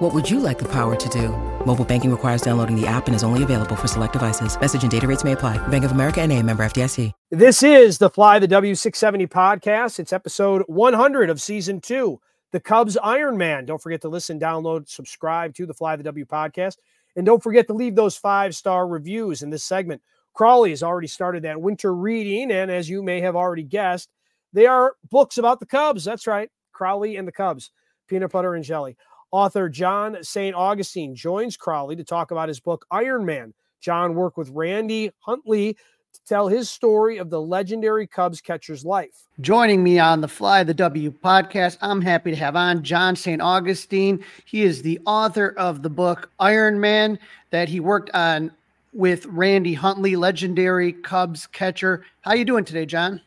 What would you like the power to do? Mobile banking requires downloading the app and is only available for select devices. Message and data rates may apply. Bank of America and a member FDIC. This is the Fly the W670 podcast. It's episode 100 of season two, the Cubs Iron Man. Don't forget to listen, download, subscribe to the Fly the W podcast. And don't forget to leave those five star reviews in this segment. Crawly has already started that winter reading. And as you may have already guessed, they are books about the Cubs. That's right. Crawly and the Cubs, peanut butter and jelly. Author John St. Augustine joins Crawly to talk about his book Iron Man. John worked with Randy Hundley to tell his story of the legendary Cubs catcher's life. Joining me on the Fly the W podcast, I'm happy to have on John St. Augustine. He is the author of the book Iron Man that he worked on with Randy Hundley, legendary Cubs catcher. How you doing today, John?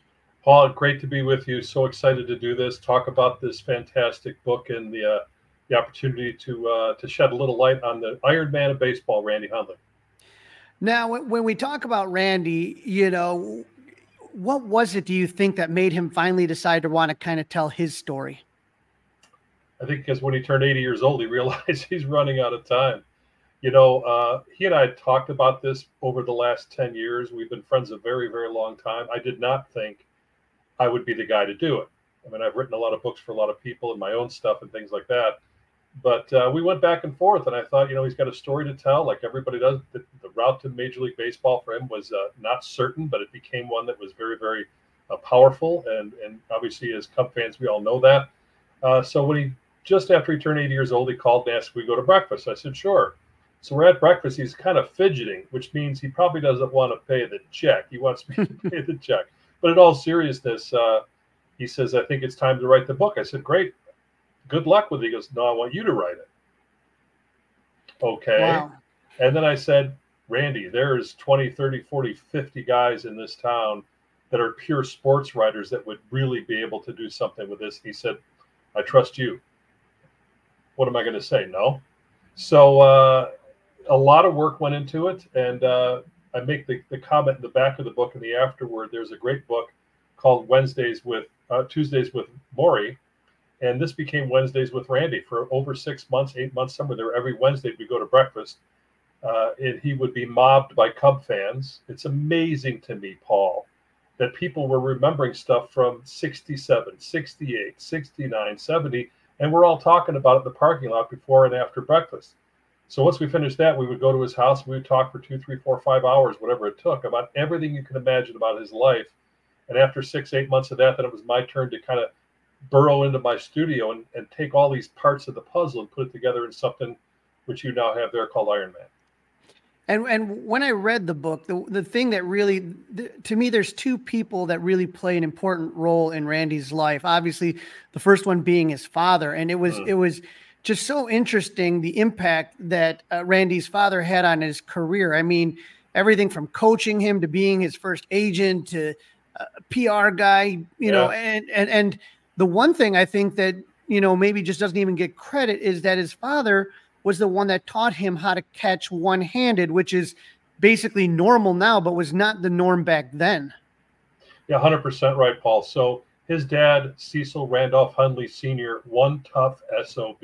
Paul, great to be with you. So excited to do this, talk about this fantastic book and the uh, the opportunity to uh, to shed a little light on the Iron Man of baseball, Randy Hundley. Now, when we talk about Randy, you know, what was it do you think that made him finally decide to want to kind of tell his story? I think because when he turned 80 years old, he realized he's running out of time. You know, uh, he and I had talked about this over the last 10 years. We've been friends a very, very long time. I did not think I would be the guy to do it. I mean, I've written a lot of books for a lot of people and my own stuff and things like that but uh, we went back and forth, and I thought, you know, he's got a story to tell, like everybody does. The, the route to Major League Baseball for him was uh, not certain, but it became one that was very, very uh, powerful, and and obviously, as Cub fans, we all know that. Uh, so when he just after he turned 80 years old, he called and asked we go to breakfast. I said, sure. So we're at breakfast. He's kind of fidgeting, which means he probably doesn't want to pay the check. He wants me to pay the check. But in all seriousness, uh, he says, I think it's time to write the book. I said, great good luck with it. He goes, no, I want you to write it. Okay. Wow. And then I said, Randy, there's 20, 30, 40, 50 guys in this town that are pure sports writers that would really be able to do something with this. He said, I trust you. What am I going to say? No. So uh, a lot of work went into it. And uh, I make the, the comment in the back of the book in the afterword. There's a great book called Wednesdays with uh, Tuesdays with Morrie and this became Wednesdays with Randy for over six months, eight months, somewhere there. Every Wednesday we'd go to breakfast. Uh, and he would be mobbed by Cub fans. It's amazing to me, Paul, that people were remembering stuff from 67, 68, 69, 70, and we're all talking about it in the parking lot before and after breakfast. So once we finished that, we would go to his house. We would talk for two, three, four, five hours, whatever it took, about everything you can imagine about his life. And after six, eight months of that, then it was my turn to kind of burrow into my studio and, and take all these parts of the puzzle and put it together in something which you now have there called Iron Man. And and when I read the book, the the thing that really the, to me, there's two people that really play an important role in Randy's life. Obviously, the first one being his father, and it was mm. it was just so interesting the impact that uh, Randy's father had on his career. I mean, everything from coaching him to being his first agent to uh, PR guy, you yeah. know, and and and the one thing I think that, you know, maybe just doesn't even get credit is that his father was the one that taught him how to catch one handed, which is basically normal now, but was not the norm back then. Yeah, 100% right, Paul. So his dad, Cecil Randolph Hundley Sr., one tough SOB.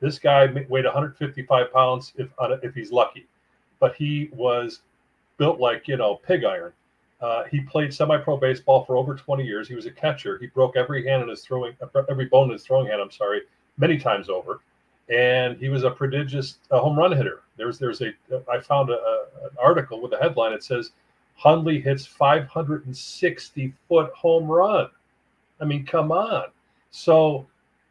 This guy weighed 155 pounds if, uh, if he's lucky, but he was built like, you know, pig iron. Uh, he played semi-pro baseball for over 20 years. He was a catcher. He broke every hand in his throwing, every bone in his throwing hand. I'm sorry, many times over. And he was a prodigious uh, home run hitter. There's there's a I found a, a, an article with a headline. It says Hundley hits 560 foot home run. I mean, come on. So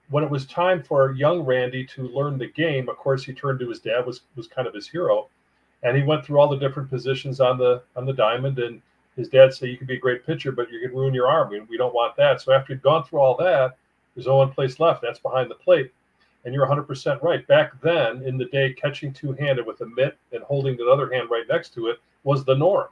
when it was time for young Randy to learn the game, of course, he turned to his dad was was kind of his hero, and he went through all the different positions on the on the diamond and his dad said, You can be a great pitcher, but you can ruin your arm. We, we don't want that. So after he'd gone through all that, there's only one place left. That's behind the plate. And you're 100% right. Back then, in the day, catching two handed with a mitt and holding the other hand right next to it was the norm.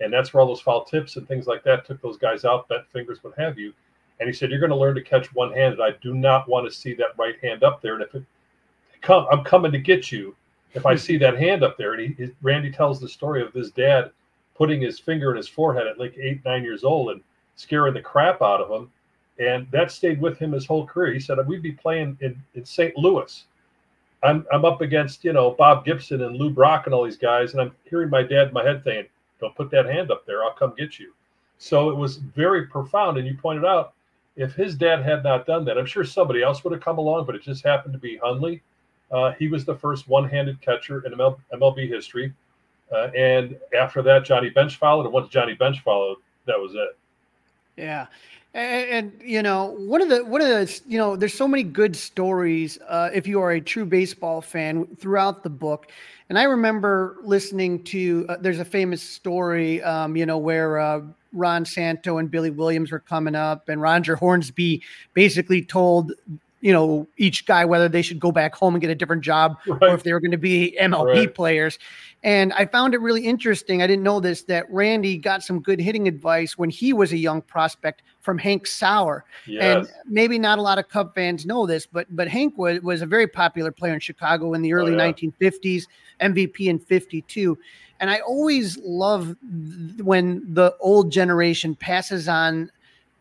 and that's where all those foul tips and things like that took those guys out, bent fingers, what have you. And he said, "You're going to learn to catch one handed. I do not want to see that right hand up there. And if it come, I'm coming to get you. If I see that hand up there." And he, Randy tells the story of his dad putting his finger in his forehead at like eight, nine years old and scaring the crap out of him. And that stayed with him his whole career. He said, "We'd be playing in, in St. Louis." I'm, I'm up against, you know, Bob Gibson and Lou Brock and all these guys, and I'm hearing my dad in my head saying, Don't put that hand up there, I'll come get you. So it was very profound. And you pointed out, if his dad had not done that, I'm sure somebody else would have come along, but it just happened to be Hundley. Uh, he was the first one handed catcher in ML, MLB history. Uh, and after that, Johnny Bench followed. And once Johnny Bench followed, that was it. Yeah. And, and, you know, one of the one of the you know, there's so many good stories uh, if you are a true baseball fan throughout the book. And I remember listening to uh, there's a famous story, um, you know, where uh, Ron Santo and Billy Williams were coming up, and Roger Hornsby basically told you know each guy whether they should go back home and get a different job right. or if they were going to be MLB right. players. And I found it really interesting. I didn't know this that Randy got some good hitting advice when he was a young prospect from Hank Sauer. Yes. And maybe not a lot of Cub fans know this, but but Hank was, was a very popular player in Chicago in the early oh, yeah. 1950s, MVP in 52. And I always love when the old generation passes on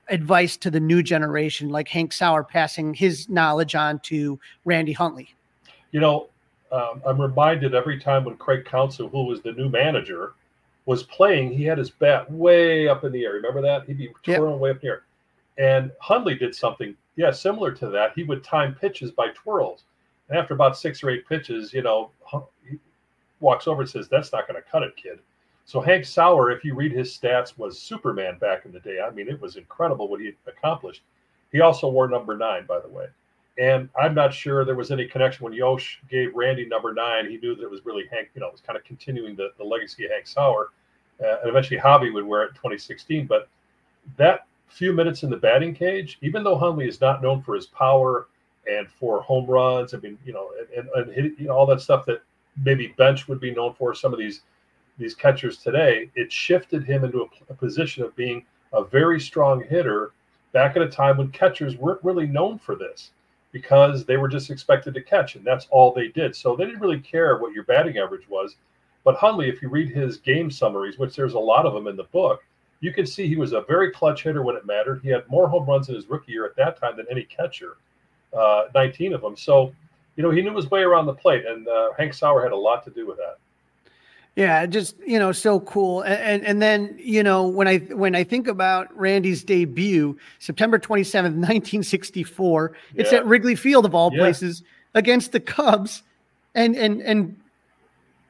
advice to the new generation, like Hank Sauer passing his knowledge on to Randy Hundley. You know, um, I'm reminded every time when Craig Counsell, who was the new manager, was playing, he had his bat way up in the air. Remember that? He'd be twirling yep. way up in the air. And Hundley did something, yeah, similar to that. He would time pitches by twirls. And after about six or eight pitches, you know, he walks over and says, That's not going to cut it, kid. So Hank Sauer, if you read his stats, was Superman back in the day. I mean, it was incredible what he accomplished. He also wore number nine, by the way. And I'm not sure there was any connection when Yosh gave Randy number nine. He knew that it was really Hank, you know, it was kind of continuing the, the legacy of Hank Sauer. Uh, and eventually Javy would wear it in 2016. But that few minutes in the batting cage, even though Hundley is not known for his power and for home runs, I mean, you know, and, and hit, you know, all that stuff that maybe Bench would be known for, some of these these catchers today, it shifted him into a, a position of being a very strong hitter back at a time when catchers weren't really known for this because they were just expected to catch, and that's all they did. So they didn't really care what your batting average was. But Hundley, if you read his game summaries, which there's a lot of them in the book, you can see he was a very clutch hitter when it mattered. He had more home runs in his rookie year at that time than any catcher, uh, 19 of them. So, you know, he knew his way around the plate, and uh, Hank Sauer had a lot to do with that. Yeah, just you know, so cool. And, and, then you know, when I when I think about Randy's debut, September twenty seventh, nineteen sixty four, it's at Wrigley Field of all yeah. places against the Cubs, and and and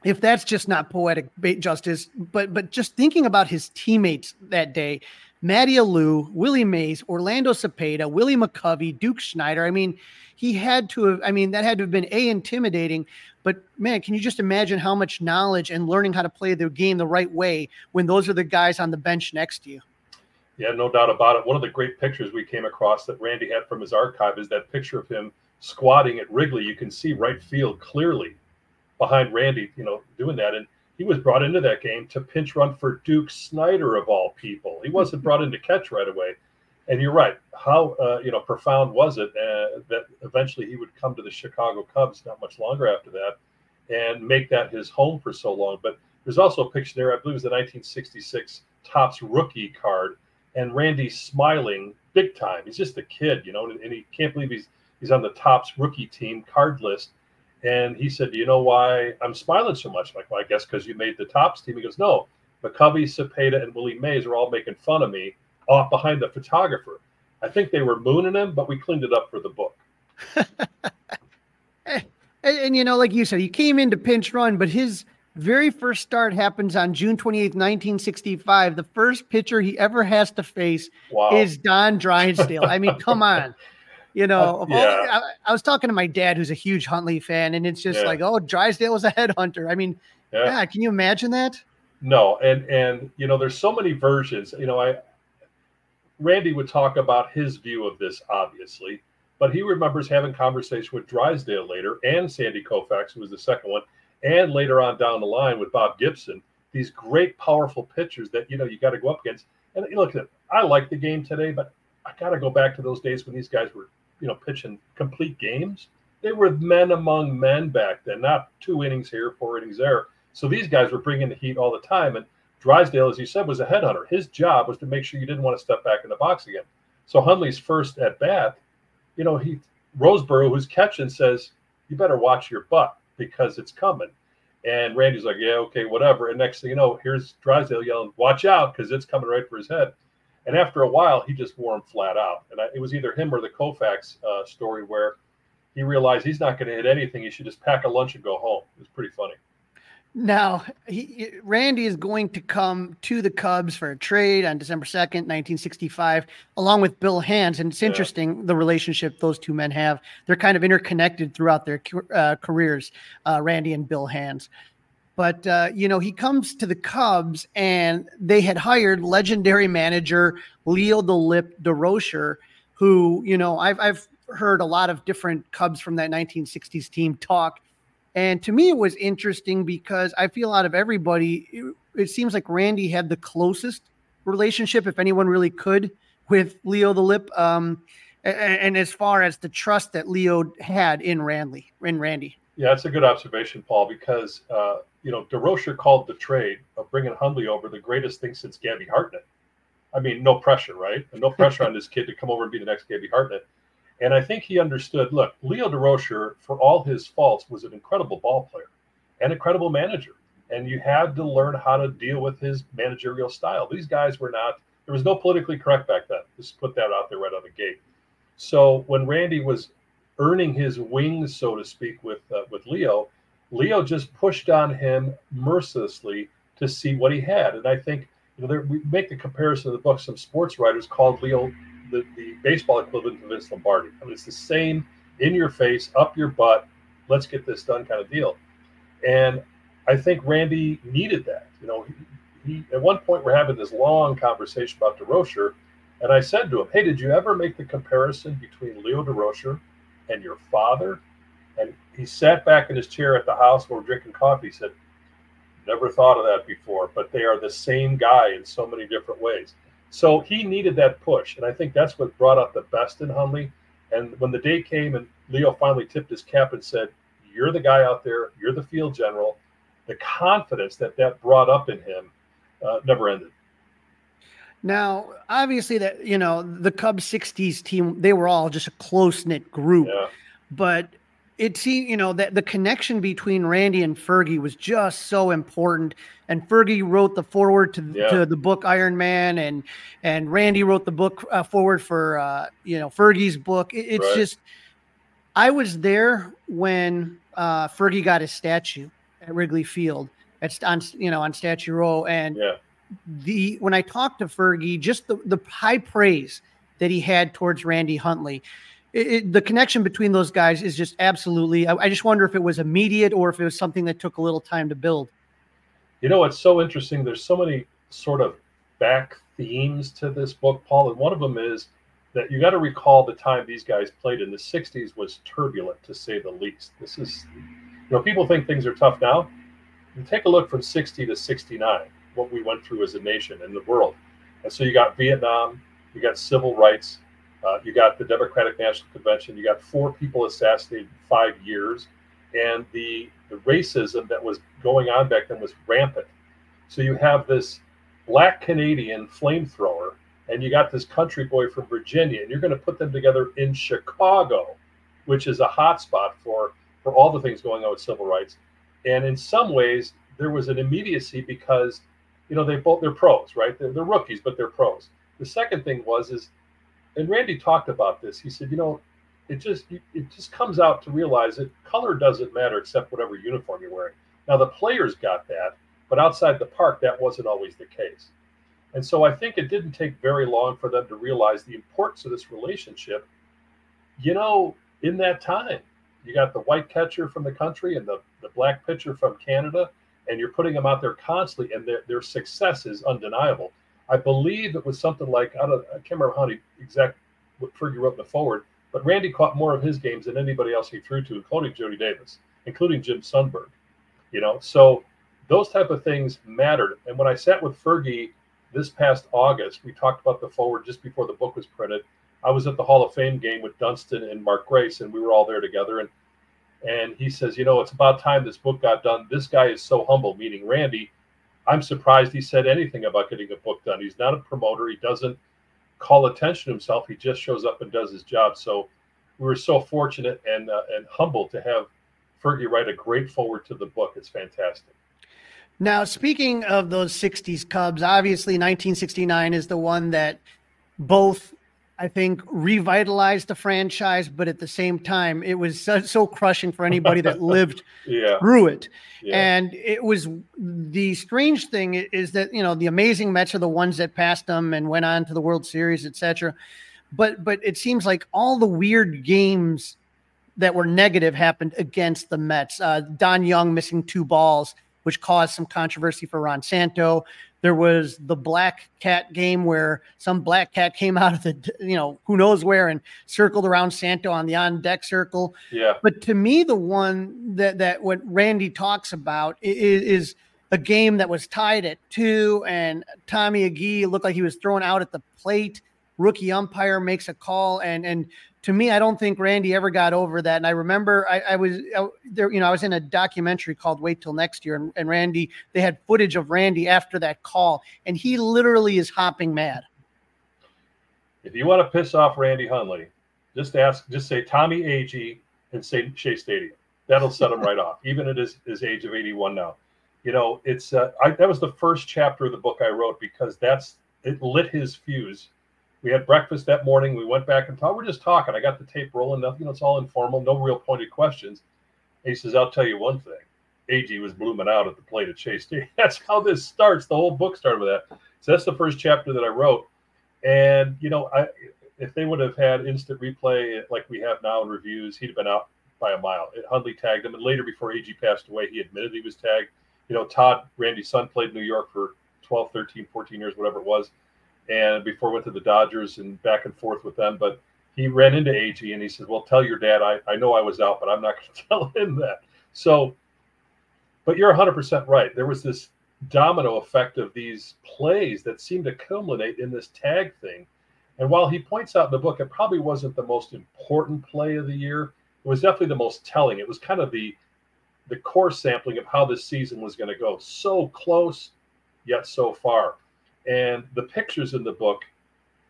if that's just not poetic justice, but but just thinking about his teammates that day, Matty Alou, Willie Mays, Orlando Cepeda, Willie McCovey, Duke Snider. I mean, he had to have. I mean, that had to have been a intimidating, but man, can you just imagine how much knowledge and learning how to play the game the right way when those are the guys on the bench next to you? Yeah, no doubt about it. One of the great pictures we came across that Randy had from his archive is that picture of him squatting at Wrigley. You can see right field clearly behind Randy, you know, doing that. And he was brought into that game to pinch run for Duke Snider of all people. He wasn't brought in to catch right away. And you're right. How uh, you know profound was it uh, that eventually he would come to the Chicago Cubs not much longer after that, and make that his home for so long. But there's also a picture there. I believe it was the 1966 Topps rookie card, and Randy smiling big time. He's just a kid, you know, and, and he can't believe he's he's on the Topps rookie team card list. And he said, "Do you know why I'm smiling so much?" I'm like, well, I guess because you made the Topps team. He goes, "No, McCovey, Cepeda, and Willie Mays are all making fun of me off behind the photographer. I think they were mooning him, but we cleaned it up for the book. and, and, you know, like you said, he came in to pinch run, but his very first start happens on June 28th, 1965. The first pitcher he ever has to face wow. is Don Drysdale. I mean, come on. You know, uh, yeah. all, I, I, was talking to my dad, who's a huge Hundley fan, and it's just yeah. like, oh, Drysdale was a headhunter. I mean, yeah. yeah, can you imagine that? No, and and you know, there's so many versions. You know, I Randy would talk about his view of this, obviously, but he remembers having conversation with Drysdale later and Sandy Koufax, who was the second one, and later on down the line with Bob Gibson. these great, powerful pitchers that you know you got to go up against. And look at it. I like the game today, but I got to go back to those days when these guys were, you know, pitching complete games. They were men among men back then, not two innings here, four innings there. So these guys were bringing the heat all the time. And Drysdale, as you said, was a headhunter. His job was to make sure you didn't want to step back in the box again. So Hundley's first at bat, you know, he Roseboro, who's catching, says, "You better watch your butt because it's coming." And Randy's like, "Yeah, okay, whatever." And next thing you know, here's Drysdale yelling, "Watch out!" because it's coming right for his head. And after a while, he just wore him flat out. And I, it was either him or the Koufax uh, story where he realized he's not going to hit anything. He should just pack a lunch and go home. It was pretty funny. Now, he, Randy is going to come to the Cubs for a trade on December 2nd, 1965, along with Bill Hands. And it's yeah. interesting the relationship those two men have. They're kind of interconnected throughout their uh, careers, uh, Randy and Bill Hands. But, uh, you know, he comes to the Cubs and they had hired legendary manager Leo the Lip Durocher, who, you know, I've, I've heard a lot of different Cubs from that 1960s team talk and to me, it was interesting because I feel out of everybody, it, it seems like Randy had the closest relationship, if anyone really could, with Leo the Lip. Um, and, and, as far as the trust that Leo had in Randy, in Randy. Yeah, that's a good observation, Paul, because uh, you know Durocher called the trade of bringing Hundley over the greatest thing since Gabby Hartnett. I mean, no pressure, right? And no pressure on this kid to come over and be the next Gabby Hartnett. And I think he understood look, Leo Durocher, for all his faults, was an incredible ball player and a credible manager. And you had to learn how to deal with his managerial style. These guys were not, there was no politically correct back then. Just put that out there right on the gate. So when Randy was earning his wings, so to speak, with uh, with Leo, Leo just pushed on him mercilessly to see what he had. And I think you know, there, we make the comparison in the book. Some sports writers called Leo the, the baseball equivalent of Vince Lombardi. I mean, it's the same in your face, up your butt, let's get this done kind of deal. And I think Randy needed that. You know, he, he at one point we're having this long conversation about Durocher, and I said to him, "Hey, did you ever make the comparison between Leo Durocher and your father?" And he sat back in his chair at the house while we're drinking coffee. He said, "Never thought of that before, but they are the same guy in so many different ways." So he needed that push. And I think that's what brought out the best in Hundley. And when the day came and Leo finally tipped his cap and said, You're the guy out there, you're the field general, the confidence that that brought up in him uh, never ended. Now, obviously, that you know the Cubs '60s team, they were all just a close knit group. Yeah. But it seemed, you know, that the connection between Randy and Fergie was just so important. And Fergie wrote the foreword to, yeah. to the book Iron Man, and and Randy wrote the book uh, foreword for uh, you know Fergie's book. It, it's right. just, I was there when uh, Fergie got his statue at Wrigley Field. It's on you know on Statue Row, and yeah. the when I talked to Fergie, just the the high praise that he had towards Randy Hundley it, the connection between those guys is just absolutely. I, I just wonder if it was immediate or if it was something that took a little time to build. You know, it's so interesting. There's so many sort of back themes to this book, Paul, and one of them is that you got to recall the time these guys played in the 60s was turbulent to say the least. This is, you know, people think things are tough now. You take a look from 60 to 69, what we went through as a nation and the world. And so you got Vietnam, you got civil rights, uh, you got the Democratic National Convention. You got four people assassinated in five years, and the the racism that was going on back then was rampant. So you have this black Canadian flamethrower, and you got this country boy from Virginia, and you're going to put them together in Chicago, which is a hotspot for for all the things going on with civil rights. And in some ways, there was an immediacy because you know they both they're pros, right? They're, they're rookies, but they're pros. The second thing was is and Randy talked about this. He said, you know, it just it just comes out to realize that color doesn't matter except whatever uniform you're wearing. Now the players got that, but outside the park that wasn't always the case. And so I think it didn't take very long for them to realize the importance of this relationship. You know, in that time, you got the white catcher from the country and the, the black pitcher from Canada, and you're putting them out there constantly, and their, their success is undeniable. I believe it was something like I don't I can't remember how many exact what Fergie wrote in the foreword, but Randy caught more of his games than anybody else he threw to, including Jody Davis, including Jim Sundberg. You know, so those type of things mattered. And when I sat with Fergie this past August, we talked about the foreword just before the book was printed. I was at the Hall of Fame game with Dunston and Mark Grace, and we were all there together. And and he says, you know, it's about time this book got done. This guy is so humble, meaning Randy. I'm surprised he said anything about getting a book done. He's not a promoter. He doesn't call attention to himself. He just shows up and does his job. So we were so fortunate and uh, and humbled to have Fergie write a great foreword to the book. It's fantastic. Now, speaking of those 60s Cubs, obviously 1969 is the one that both I think revitalized the franchise, but at the same time, it was so, so crushing for anybody that lived yeah. through it. Yeah. And it was the strange thing is that you know the amazing Mets are the ones that passed them and went on to the World Series, etc. But but it seems like all the weird games that were negative happened against the Mets. Uh, Don Young missing two balls, which caused some controversy for Ron Santo. There was the black cat game where some black cat came out of the, you know, who knows where and circled around Santo on the on deck circle. Yeah. But to me, the one that that what Randy talks about is, is a game that was tied at two, and Tommy Agee looked like he was thrown out at the plate. Rookie umpire makes a call, and and to me, I don't think Randy ever got over that. And I remember I, I was I, there, you know, I was in a documentary called Wait Till Next Year, and, and Randy, they had footage of Randy after that call, and he literally is hopping mad. If you want to piss off Randy Hundley, just ask, just say Tommy Agee and say Shea Stadium. That'll set him right off, even at his, his age of 81 now. You know, it's uh, I, that was the first chapter of the book I wrote because that's it lit his fuse we had breakfast that morning. We went back and talked. We're just talking. I got the tape rolling. Nothing. You know, it's all informal. No real pointed questions. And he says, "I'll tell you one thing. Agee was blooming out at the plate at Shea Stadium. That's how this starts. The whole book started with that. So that's the first chapter that I wrote. And you know, I if they would have had instant replay like we have now in reviews, he'd have been out by a mile. It Hundley tagged him, and later, before Agee passed away, he admitted he was tagged. You know, Todd, Randy's son, played in New York for 12, 13, 14 years, whatever it was and before went to the Dodgers and back and forth with them. But he ran into Agee and he said, Well, tell your dad I, I know I was out, but I'm not going to tell him that. So, but you're 100% right. There was this domino effect of these plays that seemed to culminate in this tag thing. And while he points out in the book, it probably wasn't the most important play of the year. It was definitely the most telling. It was kind of the the core sampling of how this season was going to go. So close, yet so far. And the pictures in the book,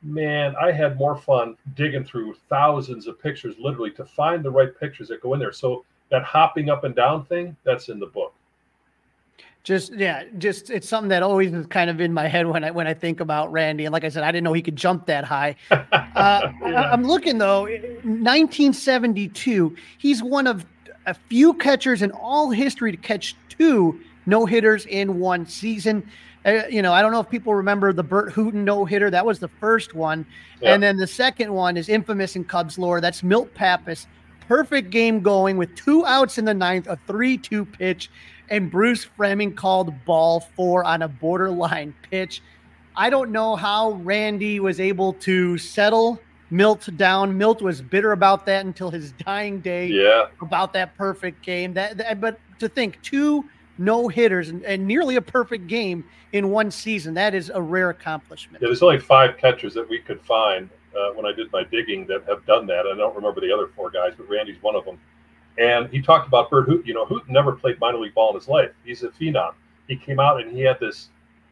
man, I had more fun digging through thousands of pictures, literally, to find the right pictures that go in there. So that hopping up and down thing, that's in the book. Just yeah, just it's something that always is kind of in my head when I when I think about Randy. And like I said, I didn't know he could jump that high. Uh, yeah. I'm looking though, 1972. He's one of a few catchers in all history to catch two no hitters in one season. Uh, you know, I don't know if people remember the Burt Hooton no hitter. That was the first one. Yeah. And then the second one is infamous in Cubs lore. That's Milt Pappas. Perfect game going with two outs in the ninth, a 3 2 pitch, and Bruce Froemming called ball four on a borderline pitch. I don't know how Randy was able to settle Milt down. Milt was bitter about that until his dying day. Yeah. About that perfect game. That, that but to think two no hitters and, and, nearly a perfect game in one season. That is a rare accomplishment. Yeah, there's only five catchers that we could find uh, when I did my digging that have done that. I don't remember the other four guys, but Randy's one of them. And he talked about Burt Hooton. You know, Hooton never played minor league ball in his life. He's a phenom. He came out and he had this,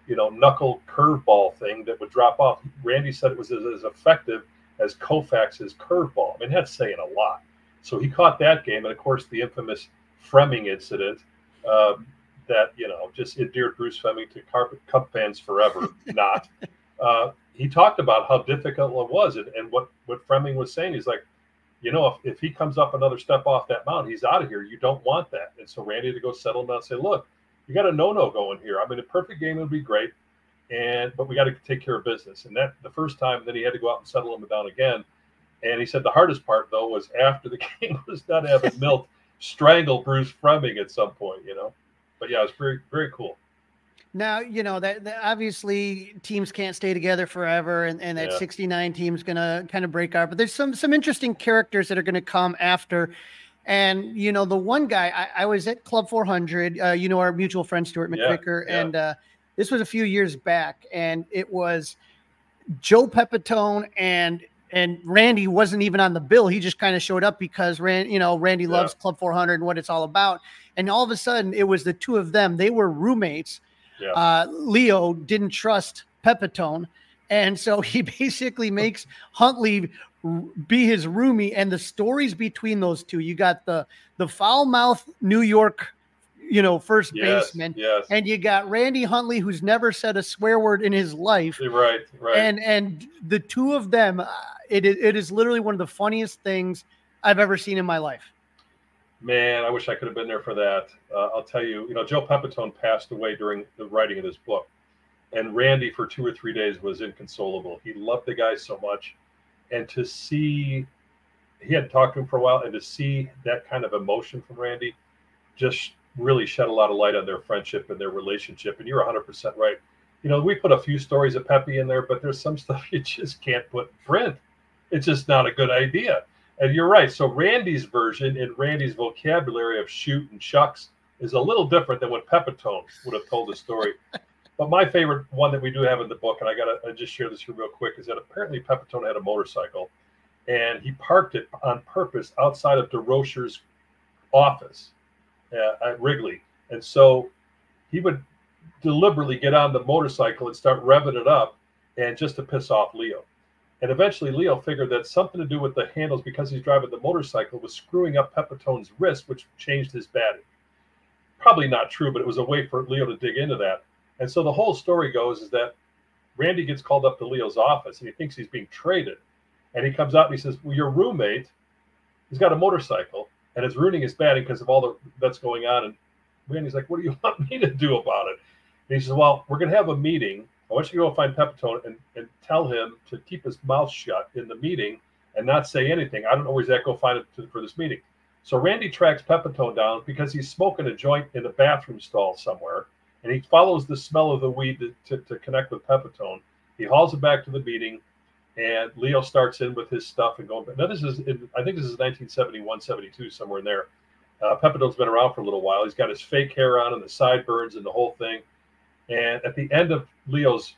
you know, knuckle curveball thing that would drop off. Randy said it was as, as effective as Koufax's curveball. I mean, that's saying a lot. So he caught that game, and of course, the infamous Froemming incident. Um, that you know just endeared Bruce Froemming to carpet cup fans forever. not. Uh, he talked about how difficult it was, and, and what what Froemming was saying is like, you know, if, if he comes up another step off that mound, he's out of here. You don't want that. And so Randy to go settle him down and say, look, you got a no no going here. I mean, a perfect game would be great, and but we got to take care of business. And that the first time, then he had to go out and settle him down again. And he said the hardest part though was after the game was done, having Milt strangle Bruce Froemming at some point. You know but yeah, it's very very cool. Now you know that, that, obviously teams can't stay together forever, and, and that yeah. 69 team's gonna kind of break up. But there's some some interesting characters that are gonna come after. And you know, the one guy I, I was at Club 400. Uh, you know, our mutual friend Stuart McVicker, yeah. and uh, this was a few years back, and it was Joe Pepitone and and Randy wasn't even on the bill. He just kind of showed up because Rand, you know, Randy loves Yeah. Club 400 and what it's all about. And all of a sudden, it was the two of them. They were roommates. Yeah. Uh, Leo didn't trust Pepitone, and so he basically makes Hundley be his roomie. And the stories between those two, you got the the foul mouth New York, you know, first Yes, baseman, yes. and you got Randy Hundley, who's never said a swear word in his life right, right. and and the two of them uh, it is, it is literally one of the funniest things i've ever seen in my life Man, I wish I could have been there for that. Uh, I'll tell you, you know, Joe Pepitone passed away during the writing of this book, and Randy for two or three days was inconsolable. He loved the guy so much, and to see, he hadn't talked to him for a while, and to see that kind of emotion from Randy, just really shed a lot of light on their friendship and their relationship. And you're 100% right. You know, we put a few stories of Pepe in there, but there's some stuff you just can't put in print. It's just not a good idea. And you're right. So Randy's version in Randy's vocabulary of shoot and shucks is a little different than what Pepitone would have told the story. but my favorite one that we do have in the book, and I gotta I just share this here real quick, is that apparently Pepitone had a motorcycle, and he parked it on purpose outside of Durocher's office at Wrigley, and so he would deliberately get on the motorcycle and start revving it up, and just to piss off Leo. And eventually, Leo figured that something to do with the handles because he's driving the motorcycle was screwing up Pepitone's wrist, which changed his batting. Probably not true, but it was a way for Leo to dig into that. And so the whole story goes is that Randy gets called up to Leo's office and he thinks he's being traded. And he comes out and he says, Well, your roommate, he's got a motorcycle and it's ruining his batting because of all the that's going on. And Randy's like, What do you want me to do about it? And he says, Well, we're going to have a meeting. I want you to go find Pepitone and, and tell him to keep his mouth shut in the meeting and not say anything. I don't know where he's at. Go find him to, for this meeting. So Randy tracks Pepitone down because he's smoking a joint in a bathroom stall somewhere, and he follows the smell of the weed to, to, to connect with Pepitone. He hauls it back to the meeting, and Leo starts in with his stuff and going. Now this is, in, I think this is 1971, 72, somewhere in there. Uh, Pepitone's been around for a little while. He's got his fake hair on and the sideburns and the whole thing. And at the end of Leo's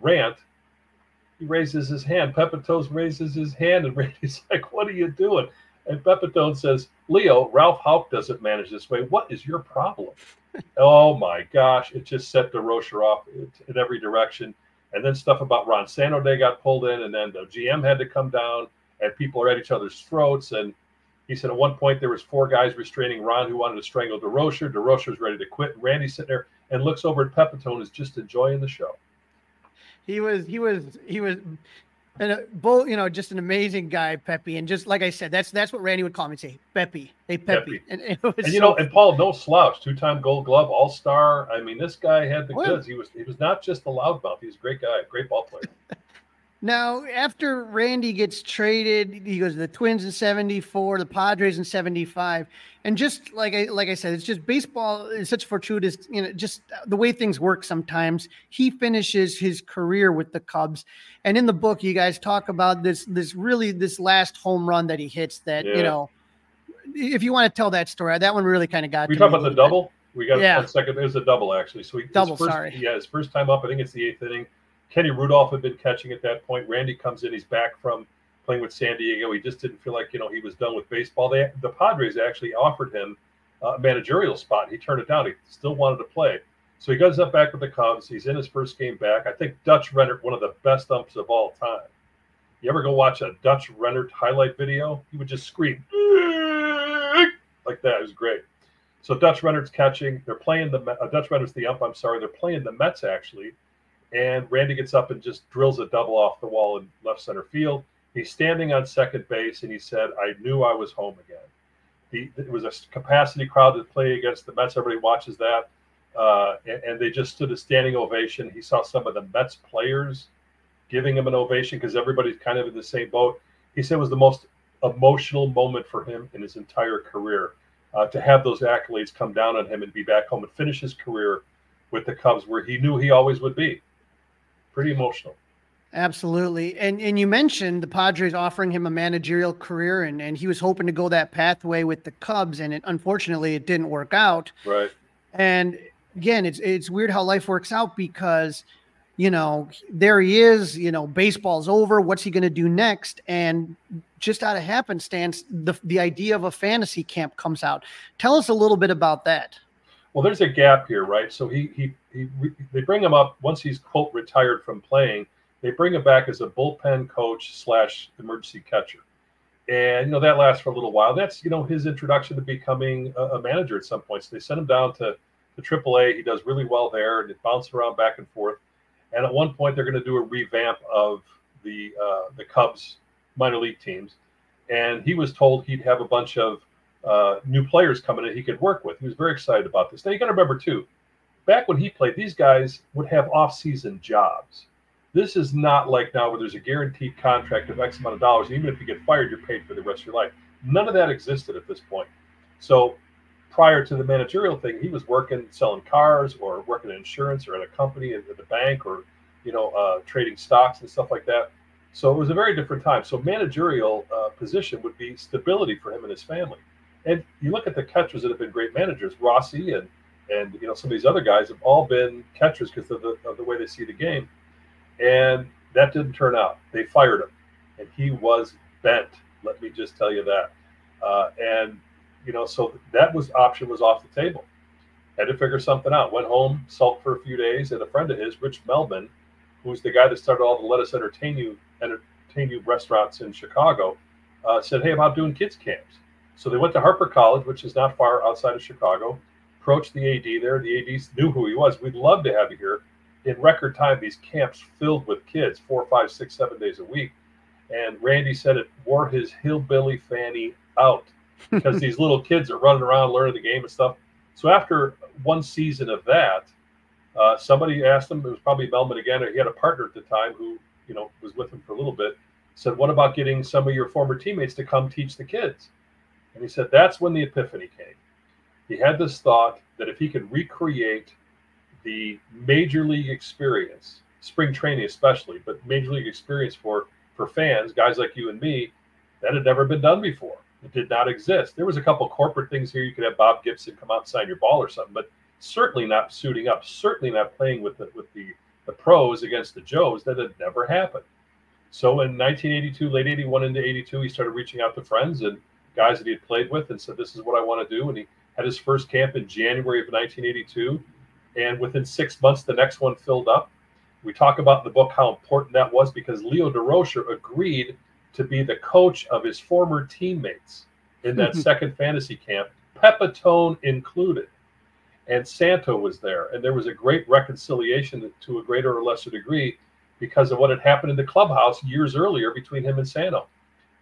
rant, he raises his hand. Pepitone raises his hand, and Randy's like, "What are you doing?" And Pepitone says, "Leo, Ralph Houk doesn't manage this way. What is your problem?" oh my gosh! It just set the Rocher off in every direction. And then stuff about Ron Santaday got pulled in, and then the GM had to come down, and people are at each other's throats. And he said at one point there was four guys restraining Ron who wanted to strangle Durocher. Durocher's ready to quit. And Randy's sitting there and looks over at Pepitone, is just enjoying the show. he was he was he was and uh, both you know just an amazing guy pepe and just like i said that's that's what randy would call me say pepe hey pepe, Pepe. and it was And you so know, and Paul, no slouch, two-time Gold Glove, All-Star. I mean, this guy had the Oh, goods. He was he was not just a loudmouth. He was a great guy, great ball player. Now, after Randy gets traded, he goes to the Twins in '74, the Padres in '75, and just like I like I said, it's just baseball is such fortuitous. You know, just the way things work. Sometimes he finishes his career with the Cubs, and in the book, you guys talk about this this really this last home run that he hits. That Yeah. you know, if you want to tell that story, that one really kind of got. We talk about the little bit. double. We got Yeah. second. There's a double actually. So Double, first, sorry. Yeah, his first time up. I think it's the eighth inning. Kenny Rudolph had been catching at that point. Randy comes in. He's back from playing with San Diego. He just didn't feel like you know he was done with baseball. They the Padres actually offered him a managerial spot. He turned it down. He still wanted to play. So he goes up back with the Cubs. He's in his first game back. I think Dutch Rennert, one of the best umps of all time. You ever go watch a Dutch Rennert highlight video? He would just scream like that. It was great. So Dutch Rennert's catching. They're playing the uh, Dutch Rennert's the ump. I'm sorry. They're playing the Mets actually, and Randy gets up and just drills a double off the wall in left center field. He's standing on second base, and he said, "I knew I was home again." The, it was a capacity crowd to play against the Mets. Everybody watches that, uh, and, and they just stood a standing ovation. He saw some of the Mets players giving him an ovation because everybody's kind of in the same boat. He said it was the most emotional moment for him in his entire career uh, to have those accolades come down on him and be back home and finish his career with the Cubs where he knew he always would be. Pretty emotional. Absolutely. And and you mentioned the Padres offering him a managerial career and, and he was hoping to go that pathway with the Cubs and it unfortunately it didn't work out. Right. And again, it's it's weird how life works out because you know, there he is, you know, baseball's over, what's he going to do next? And just out of happenstance, the the idea of a fantasy camp comes out. Tell us a little bit about that. Well, there's a gap here, right? So he he, he they bring him up once he's quote retired from playing they bring him back as a bullpen coach slash emergency catcher. And, you know, that lasts for a little while. That's, you know, his introduction to becoming a, a manager at some point. So they send him down to the AAA. He does really well there and it bounces around back and forth. And at one point, they're going to do a revamp of the uh, the Cubs minor league teams. And he was told he'd have a bunch of uh, new players coming in he could work with. He was very excited about this. Now, you got to remember, too, back when he played, these guys would have off-season jobs. This is not like now where there's a guaranteed contract of X amount of dollars. and Even if you get fired, you're paid for the rest of your life. None of that existed at this point. So prior to the managerial thing, he was working selling cars or working in insurance or at a company at the bank or you know uh, trading stocks and stuff like that. So it was a very different time. So managerial uh, position would be stability for him and his family. And you look at the catchers that have been great managers, Rossi and and you know some of these other guys have all been catchers because of the of the way they see the game. And that didn't turn out. They fired him, and he was bent. Let me just tell you that. Uh, and you know, so that was option was off the table. Had to figure something out. Went home, sulked for a few days, and a friend of his, Rich Melman, who's the guy that started all the Lettuce Entertain You Entertain You restaurants in Chicago, uh, said, "Hey, about doing kids camps?" So they went to Harper College, which is not far outside of Chicago. Approached the AD there. The AD knew who he was. We'd love to have you here in record time, these camps filled with kids, four, five, six, seven days a week. And Randy said it wore his hillbilly fanny out because these little kids are running around learning the game and stuff. So after one season of that, uh, somebody asked him, it was probably Melman again, or he had a partner at the time who, you know, was with him for a little bit, said, What about getting some of your former teammates to come teach the kids? And he said, That's when the epiphany came. He had this thought that if he could recreate the major league experience, spring training especially, but major league experience for for fans, guys like you and me, that had never been done before. It did not exist. There was a couple corporate things here. You could have Bob Gibson come out and sign your ball or something, but certainly not suiting up. Certainly not playing with the with the the pros against the Joes. That had never happened. So in 1982, late 81 into 82, he started reaching out to friends and guys that he had played with and said, "This is what I want to do." And he had his first camp in January of 1982 and within six months, the next one filled up. We talk about in the book how important that was because Leo Durocher agreed to be the coach of his former teammates in that second fantasy camp, Pepitone included. And Santo was there. And there was a great reconciliation to a greater or lesser degree because of what had happened in the clubhouse years earlier between him and Santo.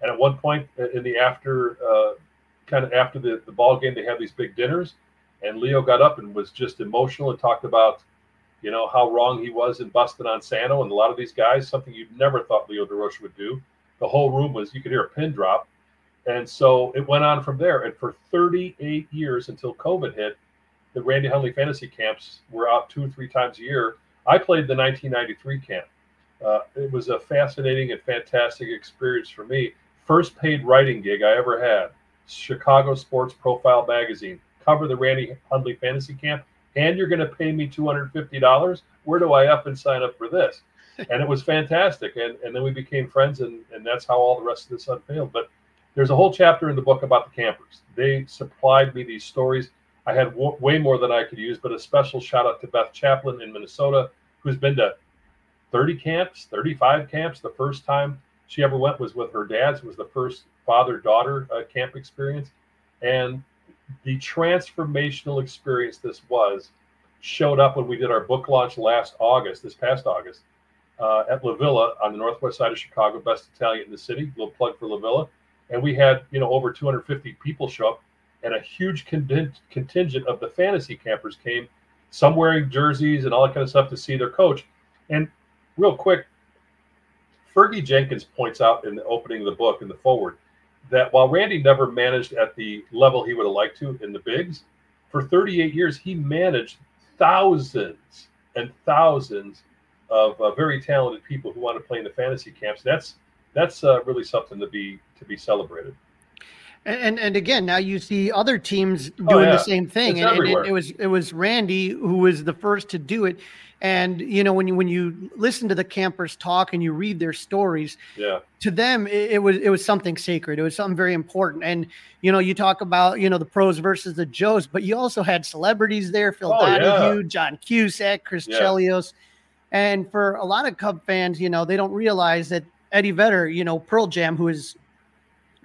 And at one point in the after, uh, kind of after the, the ball game, they have these big dinners and Leo got up and was just emotional and talked about, you know, how wrong he was in busting on Santo and a lot of these guys, something you'd never thought Leo Durocher would do. The whole room was, you could hear a pin drop. And so it went on from there. And for 38 years until COVID hit, the Randy Hundley fantasy camps were out two or three times a year. I played the 1993 camp. Uh, it was a fascinating and fantastic experience for me. First paid writing gig I ever had. Chicago Sports Profile Magazine cover the Randy Hundley Fantasy Camp, and you're going to pay me $250. Where do I up and sign up for this? And it was fantastic. And, and then we became friends, and, and that's how all the rest of this unveiled. But there's a whole chapter in the book about the campers. They supplied me these stories. I had w- way more than I could use, but a special shout out to Beth Chaplin in Minnesota, who's been to 30 camps, 35 camps. The first time she ever went was with her dad's. Was the first father daughter uh, camp experience. And the transformational experience this was showed up when we did our book launch last August, this past August, uh, at La Villa on the northwest side of Chicago, best Italian in the city. Little plug for La Villa, and we had you know over 250 people show up, and a huge contingent of the fantasy campers came, some wearing jerseys and all that kind of stuff to see their coach. And real quick, Fergie Jenkins points out in the opening of the book in the foreword that while Randy never managed at the level he would have liked to in the bigs, for 38 years he managed thousands and thousands of uh, very talented people who want to play in the fantasy camps. That's that's uh, really something to be to be celebrated. And, and, and again, now you see other teams oh, doing Oh, yeah. the same thing, It's and, and it, it was it was Randy who was the first to do it. And you know when you when you listen to the campers talk and you read their stories, Yeah, to them it, it was it was something sacred. It was something very important. And you know you talk about you know the pros versus the Joes, but you also had celebrities there: Phil Oh, yeah. John Cusack, Chris Yeah. Chelios. And for a lot of Cub fans, you know they don't realize that Eddie Vedder, you know Pearl Jam, who is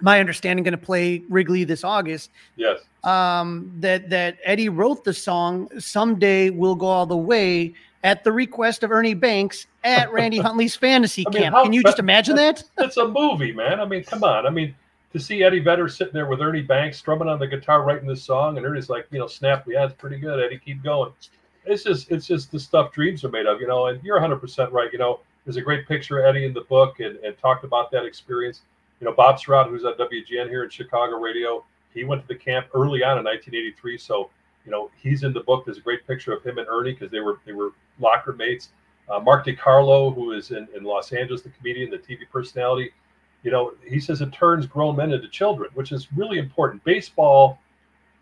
my understanding going to play Wrigley this August yes, um, that that Eddie wrote the song "Someday We'll Go All the Way" at the request of Ernie Banks at Randy Hundley's fantasy I mean, camp. how Can you just imagine that? it's a movie, man. I mean, come on. I mean, to see Eddie Vedder sitting there with Ernie Banks strumming on the guitar, writing this song, and Ernie's like, you know, snap, yeah, it's pretty good, Eddie, keep going. It's just, it's just the stuff dreams are made of, you know. And you're 100 percent right. You know, there's a great picture of Eddie in the book, and, and talked about that experience. You know, Bob Sirott, who's at WGN here in Chicago radio, he went to the camp early on in 1983. So, you know, he's in the book. There's a great picture of him and Ernie because they were they were locker mates. Uh, Mark DeCarlo, who is in, in Los Angeles, the comedian, the TV personality, you know, he says it turns grown men into children, which is really important. Baseball,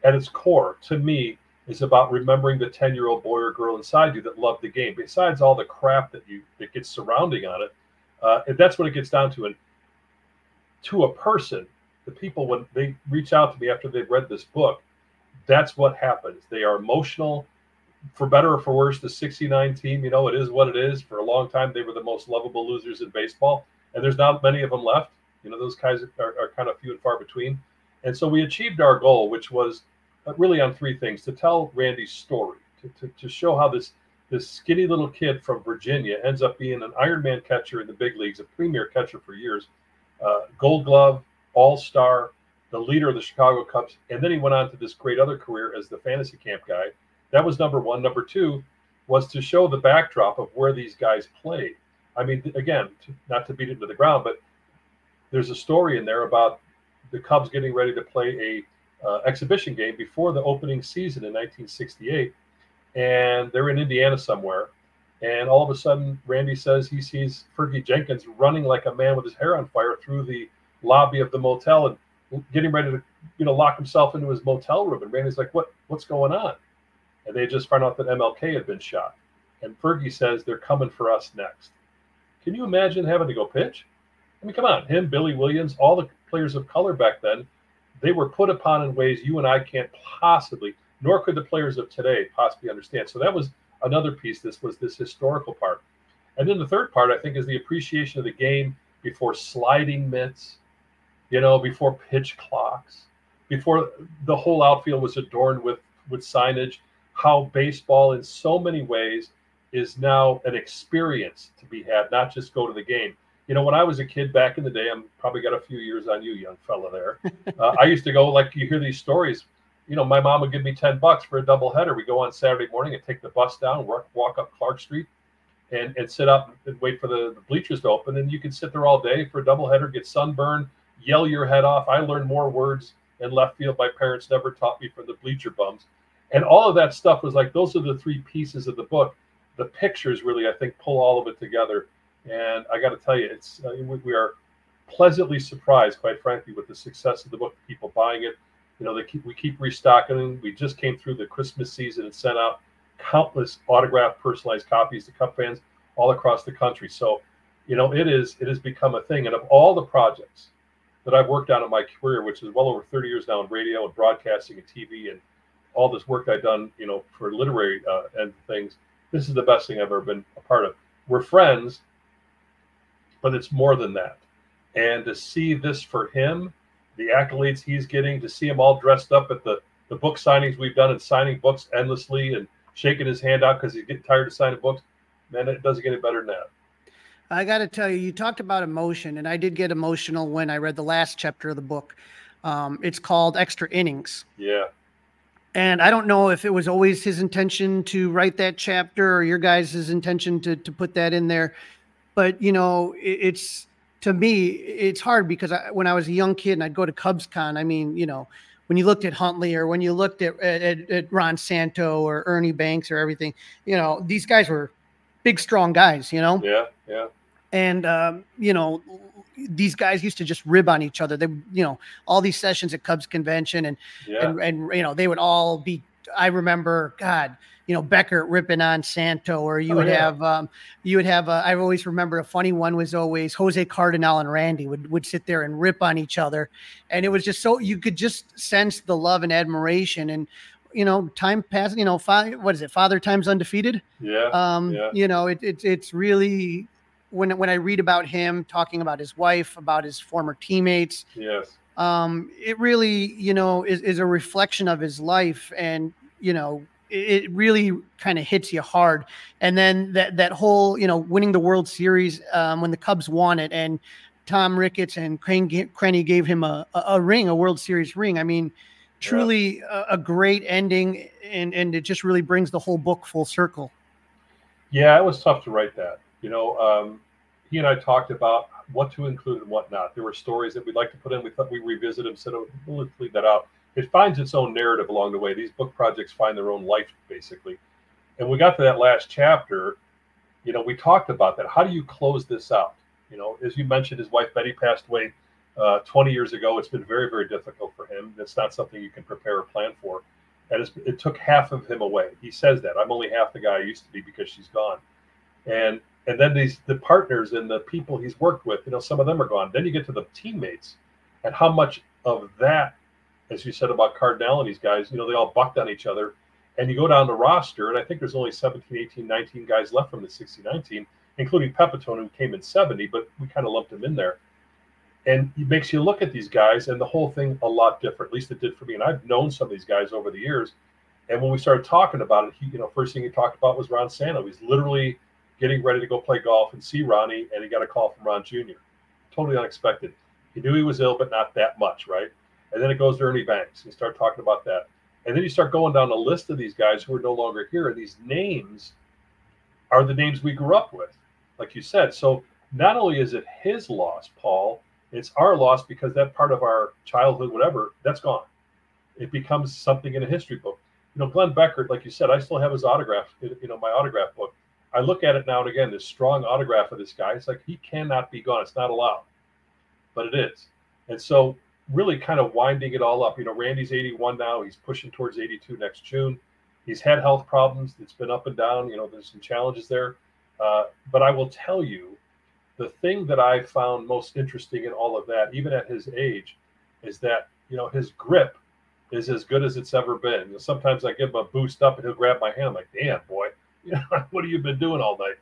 at its core, to me, is about remembering the 10 year old boy or girl inside you that loved the game, besides all the crap that you that gets surrounding on it. Uh, that's what it gets down to. And to a person, the people, when they reach out to me after they've read this book, that's what happens. They are emotional for better or for worse, the 69 team, you know, it is what it is. For a long time, they were the most lovable losers in baseball, and there's not many of them left. You know, those guys are, are kind of few and far between. And so we achieved our goal, which was uh, really on three things to tell Randy's story, to, to, to show how this this skinny little kid from Virginia ends up being an Ironman catcher in the big leagues, a premier catcher for years, uh, gold glove, all star, the leader of the Chicago Cubs. And then he went on to this great other career as the fantasy camp guy. That was number one. Number two was to show the backdrop of where these guys played. I mean, again, not to beat it to the ground, but there's a story in there about the Cubs getting ready to play a uh, exhibition game before the opening season in 1968, and they're in Indiana somewhere. And all of a sudden, Randy says he sees Fergie Jenkins running like a man with his hair on fire through the lobby of the motel and getting ready to, you know, lock himself into his motel room. And Randy's like, "What? What's going on?" And they just found out that MLK had been shot. And Fergie says they're coming for us next. Can you imagine having to go pitch? I mean, come on, him, Billy Williams, all the players of color back then, they were put upon in ways you and I can't possibly, nor could the players of today possibly understand. So that was another piece. This was this historical part. And then the third part, I think, is the appreciation of the game before sliding mitts, you know, before pitch clocks, before the whole outfield was adorned with with signage. How baseball, in so many ways, is now an experience to be had, not just go to the game. You know, when I was a kid back in the day, I'm probably got a few years on you, young fella. There, uh, I used to go like you hear these stories. You know, my mom would give me ten bucks for a double header. We go on Saturday morning and take the bus down, walk, walk up Clark Street, and and sit up and wait for the, the bleachers to open. And you could sit there all day for a double header, get sunburned, yell your head off. I learned more words in left field my parents never taught me from the bleacher bums. And all of that stuff was like those are the three pieces of the book. The pictures really, I think, pull all of it together. And I got to tell you, it's uh, we are pleasantly surprised, quite frankly, with the success of the book. People buying it. You know, they keep we keep restocking. We just came through the Christmas season and sent out countless autographed, personalized copies to Cub fans all across the country. So, you know, it is it has become a thing. And of all the projects that I've worked on in my career, which is well over 30 years now in radio and broadcasting and TV and all this work I've done, you know, for literary uh, and things, this is the best thing I've ever been a part of. We're friends, but it's more than that. And to see this for him, the accolades he's getting, to see him all dressed up at the the book signings we've done and signing books endlessly and shaking his hand out because he's getting tired of signing books, man, it doesn't get any better than that. I got to tell you, you talked about emotion, and I did get emotional when I read the last chapter of the book. Um, it's called Extra Innings. Yeah. And I don't know if it was always his intention to write that chapter or your guys' intention to, to put that in there. But, you know, it, it's to me, it's hard because I, when I was a young kid and I'd go to Cubs Con, I mean, you know, when you looked at Hundley or when you looked at, at, at Ron Santo or Ernie Banks or everything, you know, these guys were big, strong guys, you know? Yeah, yeah. And, um, you know, these guys used to just rib on each other. They, you know, all these sessions at Cubs convention and, yeah. and, and, you know, they would all be, I remember, God, you know, Beckert ripping on Santo, or you Oh, would yeah. have, um, you would have, uh, I always remember a funny one was always Jose Cardenal and Randy would, would sit there and rip on each other. And it was just so, you could just sense the love and admiration and, you know, time passing, you know, five, what is it? Father times undefeated. Yeah. Um, Yeah. you know, it, it, it's really, when, when I read about him talking about his wife, about his former teammates, yes. Um, it really, you know, is, is a reflection of his life. And, you know, it, it really kind of hits you hard. And then that, that whole, you know, winning the World Series um, when the Cubs won it and Tom Ricketts and Crane, ga- gave him a, a, a ring, a World Series ring. I mean, truly a, a great ending. And, and it just really brings the whole book full circle. Yeah, it was tough to write that. You know, um, he and I talked about what to include and what not. There were stories that we'd like to put in. We thought we revisit them, said, oh, we'll leave that out. It finds its own narrative along the way. These book projects find their own life, basically. And we got to that last chapter. You know, we talked about that. How do you close this out? You know, as you mentioned, his wife Betty passed away uh, 20 years ago. It's been very, very difficult for him. It's not something you can prepare or plan for. And it took half of him away. He says that I'm only half the guy I used to be because she's gone. And and then these the partners and the people he's worked with, you know, some of them are gone. Then you get to the teammates and how much of that, as you said about Cardenal and these guys, you know, they all bucked on each other. And you go down the roster, and I think there's only 17, 18, 19 guys left from the 60 19, including Pepitone, who came in 70, but we kind of lumped him in there. And it makes you look at these guys and the whole thing a lot different. At least it did for me. And I've known some of these guys over the years. And when we started talking about it, he, you know, first thing he talked about was Ron Santo. He's literally getting ready to go play golf and see Ronnie, and he got a call from Ron Jr. Totally unexpected. He knew he was ill, but not that much, right? And then it goes to Ernie Banks. You start talking about that. And then you start going down a list of these guys who are no longer here. And these names are the names we grew up with, like you said. So not only is it his loss, Paul, it's our loss because that part of our childhood, whatever, that's gone. It becomes something in a history book. You know, Glenn Beckert, like you said, I still have his autograph, you know, my autograph book. I look at it now and again, this strong autograph of this guy. It's like he cannot be gone. It's not allowed, but it is. And so, really, kind of winding it all up. You know, Randy's 81 now. He's pushing towards 82 next June. He's had health problems. It's been up and down. You know, there's some challenges there. Uh, but I will tell you, the thing that I found most interesting in all of that, even at his age, is that you know his grip is as good as it's ever been. You know, sometimes I give him a boost up and he'll grab my hand. I'm like, damn boy, you know, what have you been doing all night?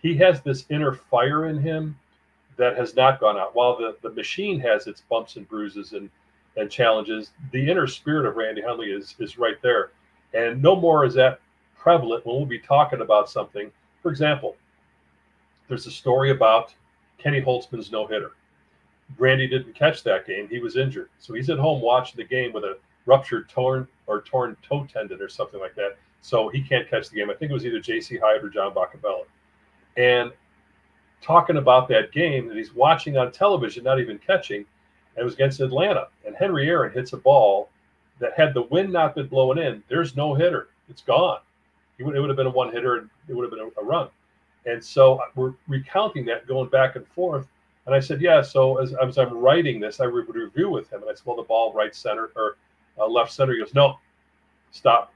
He has this inner fire in him that has not gone out. While the, the machine has its bumps and bruises and, and challenges, the inner spirit of Randy Hundley is is right there. And no more is that prevalent when we'll be talking about something. For example, there's a story about Kenny Holtzman's no hitter. Randy didn't catch that game. He was injured. So he's at home watching the game with a ruptured torn or torn toe tendon or something like that. So he can't catch the game. I think it was either J.C. Hyde or John Boccabella. And talking about that game that he's watching on television, not even catching, and it was against Atlanta. And Henry Aaron hits a ball that had the wind not been blowing in, there's no hitter. It's gone. It would, it would have been a one hitter and it would have been a, a run. And so we're recounting that, going back and forth. And I said, yeah. So as, as I'm writing this, I would review with him, and I said, well, the ball right center or uh, left center. He goes, no, stop.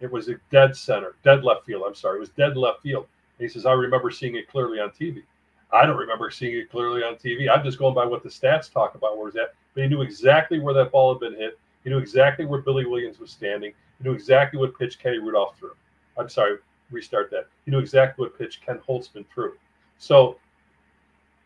It was a dead center, dead left field. I'm sorry, it was dead left field. And he says, I remember seeing it clearly on TV. I don't remember seeing it clearly on TV. I'm just going by what the stats talk about where it's at. But he knew exactly where that ball had been hit. He knew exactly where Billy Williams was standing. He knew exactly what pitch Kenny Rudolph threw. I'm sorry, restart that. He knew exactly what pitch Ken Holtzman threw. So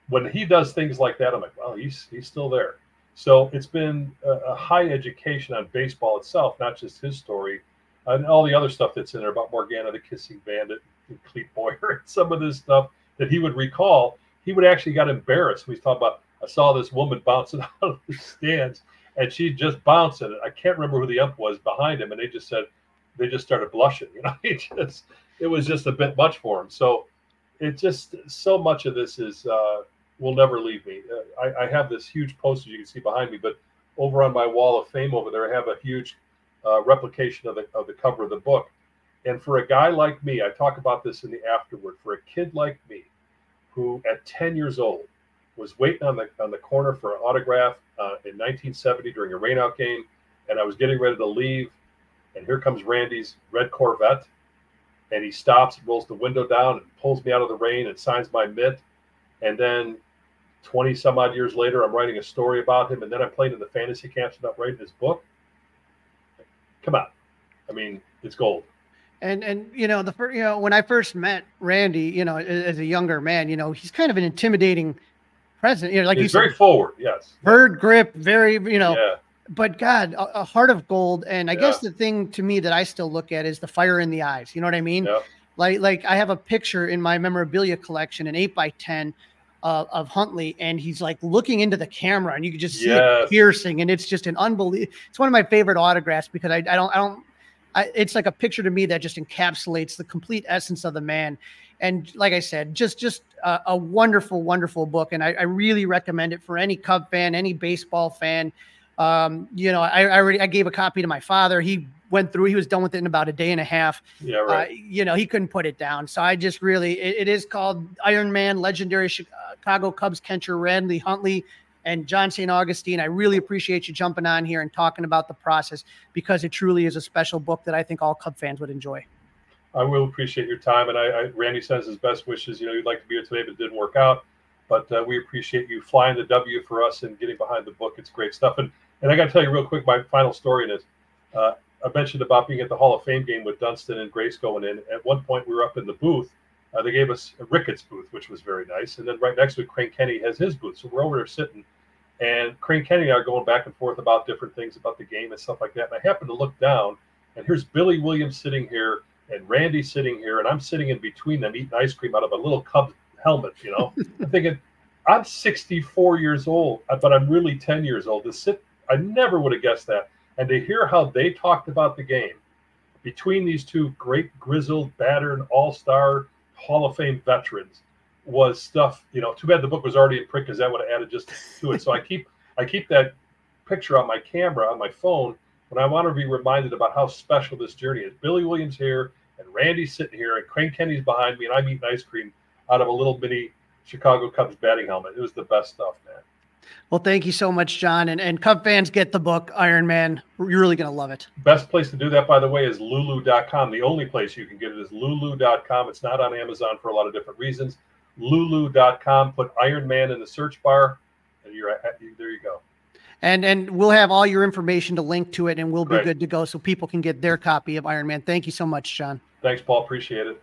when he does things like that, I'm like, well, he's he's still there. So it's been a, a high education on baseball itself, not just his story, and all the other stuff that's in there about Morgana the Kissing Bandit and Clete Boyer and some of this stuff that he would recall. He would actually got embarrassed. We talked about I saw this woman bouncing out of the stands and she just bouncing it. I can't remember who the ump was behind him, and they just said they just started blushing. You know, he just it was just a bit much for him. So it just so much of this is uh, will never leave me. Uh, I, I, have this huge poster you can see behind me, but over on my wall of fame over there, I have a huge uh, replication of the of the cover of the book, And for a guy like me, I talk about this in the afterword. For a kid like me, who at 10 years old was waiting on the on the corner for an autograph uh, in 1970 during a rainout game, and I was getting ready to leave, and here comes Randy's red Corvette, and he stops, rolls the window down, and pulls me out of the rain and signs my mitt, and then 20 some odd years later, I'm writing a story about him, and then I'm playing in the fantasy camps and I'm writing his book. Come on, I mean, it's gold. And and you know the first you know when I first met Randy, you know as a younger man, you know he's kind of an intimidating presence. You know, like he's very said, forward. Yes, bird grip, very you know. Yeah. But God, a, a heart of gold. And I Yeah. guess the thing to me that I still look at is the fire in the eyes. You know what I mean? Yeah. Like like I have a picture in my memorabilia collection, an eight by ten. Uh, of Hundley, and he's like looking into the camera, and you can just see it piercing, and it's just an unbelievable. It's one of my favorite autographs because I, I don't, I don't, I, it's like a picture to me that just encapsulates the complete essence of the man. And like I said, just just a, a wonderful, wonderful book, and I, I really recommend it for any Cub fan, any baseball fan. Um, you know, I, I already I gave a copy to my father. He went through. He was done with it in about a day and a half. Yeah, Uh, right. you know, he couldn't put it down. So I just really, it, it is called Iron Man, legendary Chicago Cubs catcher Randy Hundley and John St. Augustine. I really appreciate you jumping on here and talking about the process because it truly is a special book that I think all Cub fans would enjoy. I will appreciate your time, and I, I Randy sends his best wishes. You know, you'd like to be here today, but it didn't work out. But uh, we appreciate you flying the W for us and getting behind the book. It's great stuff. And and I got to tell you real quick, my final story this. Uh, I mentioned about being at the Hall of Fame game with Dunston and Grace going in. At one point, we were up in the booth. Uh, they gave us a Ricketts booth, which was very nice. And then right next to it, Crane Kenny has his booth. So we're over there sitting, and Crane Kenny and I are going back and forth about different things about the game and stuff like that. And I happen to look down, and here's Billy Williams sitting here, and Randy sitting here, and I'm sitting in between them eating ice cream out of a little Cubs helmet. You know, I'm thinking, I'm 64 years old, but I'm really 10 years old. To sit, I never would have guessed that. And to hear how they talked about the game between these two great grizzled, battered, all-star Hall of Fame veterans was stuff. You know, too bad the book was already in print because that would have added just to it. So I keep I keep that picture on my camera on my phone when I want to be reminded about how special this journey is. Billy Williams here and Randy's sitting here and Crane Kenny's behind me and I'm eating ice cream out of a little mini Chicago Cubs batting helmet. It was the best stuff, man. Well, thank you so much, John. And, and Cub fans get the book, Iron Man. You're really going to love it. Best place to do that, by the way, is lulu.com. The only place you can get it is lulu.com. It's not on Amazon for a lot of different reasons. Lulu.com. Put Iron Man in the search bar, and you're at, there. You go. And and we'll have all your information to link to it, and we'll be Great. good to go so people can get their copy of Iron Man. Thank you so much, John. Thanks, Paul. Appreciate it.